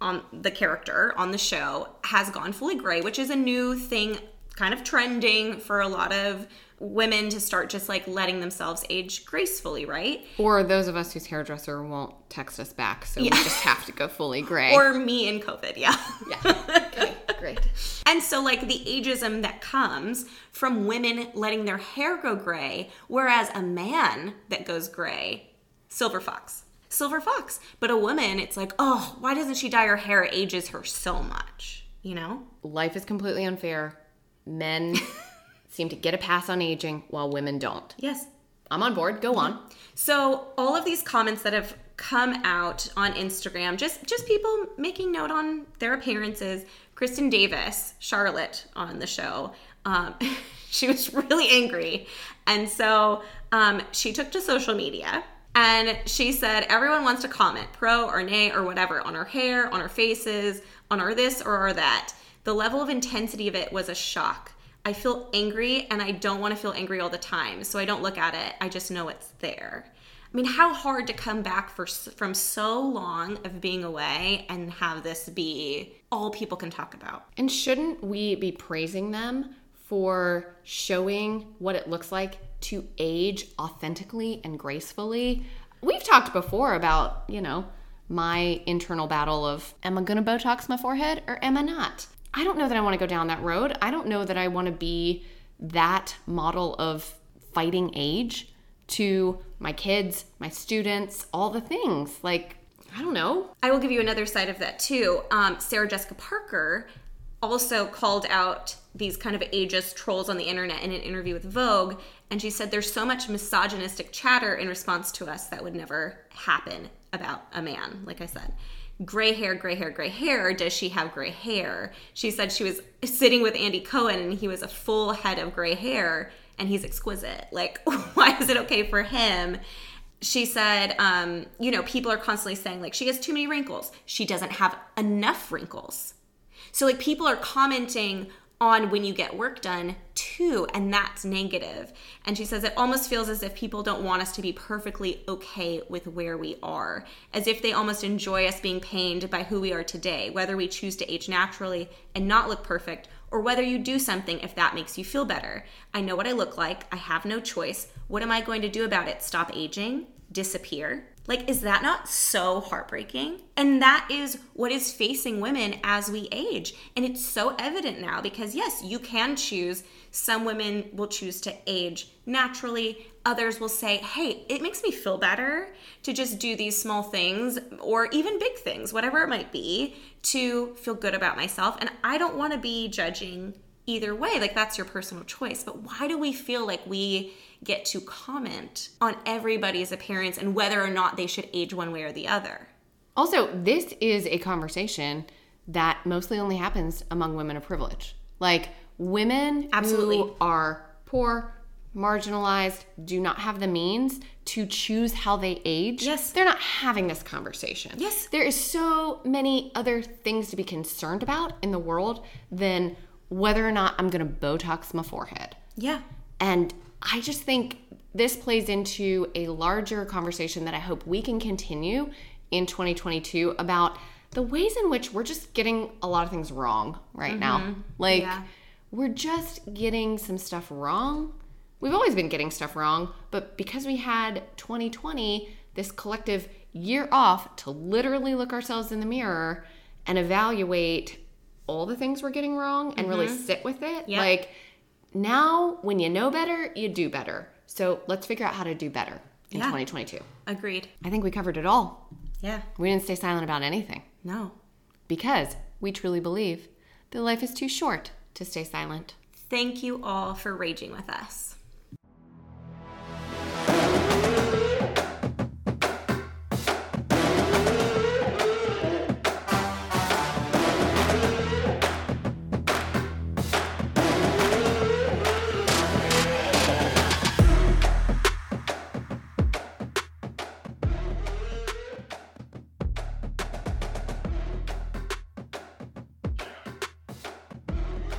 Speaker 2: on the character on the show has gone fully gray, which is a new thing kind of trending for a lot of women to start just like letting themselves age gracefully, right?
Speaker 1: Or those of us whose hairdresser won't text us back, so yeah. we just have to go fully gray.
Speaker 2: or me in COVID, yeah.
Speaker 1: Yeah. Okay, great.
Speaker 2: And so, like, the ageism that comes from women letting their hair go gray, whereas a man that goes gray, silver fox. Silver fox. But a woman, it's like, oh, why doesn't she dye her hair? It ages her so much, you know?
Speaker 1: Life is completely unfair. Men seem to get a pass on aging while women don't.
Speaker 2: Yes.
Speaker 1: I'm on board. Go on.
Speaker 2: So, all of these comments that have come out on Instagram, just just people making note on their appearances. Kristen Davis, Charlotte on the show, um, she was really angry, and so um, she took to social media and she said everyone wants to comment pro or nay or whatever on her hair, on her faces, on our this or our that. The level of intensity of it was a shock. I feel angry and I don't want to feel angry all the time. So I don't look at it. I just know it's there. I mean, how hard to come back for, from so long of being away and have this be all people can talk about.
Speaker 1: And shouldn't we be praising them for showing what it looks like to age authentically and gracefully? We've talked before about, you know, my internal battle of am I going to Botox my forehead or am I not? I don't know that I want to go down that road. I don't know that I want to be that model of fighting age to my kids, my students, all the things. Like, I don't know.
Speaker 2: I will give you another side of that too. Um, Sarah Jessica Parker also called out these kind of ageist trolls on the internet in an interview with Vogue. And she said there's so much misogynistic chatter in response to us that would never happen about a man, like I said. Gray hair, gray hair, gray hair. Does she have gray hair? She said she was sitting with Andy Cohen and he was a full head of gray hair and he's exquisite. Like, why is it okay for him? She said, um, you know, people are constantly saying, like, she has too many wrinkles. She doesn't have enough wrinkles. So, like, people are commenting on when you get work done too, and that's negative. And she says it almost feels as if people don't want us to be perfectly okay with where we are, as if they almost enjoy us being pained by who we are today, whether we choose to age naturally and not look perfect, or whether you do something if that makes you feel better. I know what I look like, I have no choice. What am I going to do about it? Stop aging? Disappear? Like, is that not so heartbreaking? And that is what is facing women as we age. And it's so evident now because, yes, you can choose. Some women will choose to age naturally. Others will say, hey, it makes me feel better to just do these small things or even big things, whatever it might be, to feel good about myself. And I don't want to be judging either way. Like, that's your personal choice. But why do we feel like we get to comment on everybody's appearance and whether or not they should age one way or the other.
Speaker 1: Also, this is a conversation that mostly only happens among women of privilege. Like women Absolutely. who are poor, marginalized, do not have the means to choose how they age.
Speaker 2: Yes.
Speaker 1: They're not having this conversation.
Speaker 2: Yes.
Speaker 1: There is so many other things to be concerned about in the world than whether or not I'm going to Botox my forehead.
Speaker 2: Yeah.
Speaker 1: And I just think this plays into a larger conversation that I hope we can continue in 2022 about the ways in which we're just getting a lot of things wrong right mm-hmm. now. Like, yeah. we're just getting some stuff wrong. We've always been getting stuff wrong, but because we had 2020, this collective year off to literally look ourselves in the mirror and evaluate all the things we're getting wrong and mm-hmm. really sit with it. Yep. Like, now when you know better, you do better. So let's figure out how to do better in yeah. 2022.
Speaker 2: Agreed.
Speaker 1: I think we covered it all.
Speaker 2: Yeah.
Speaker 1: We didn't stay silent about anything.
Speaker 2: No.
Speaker 1: Because we truly believe that life is too short to stay silent.
Speaker 2: Thank you all for raging with us.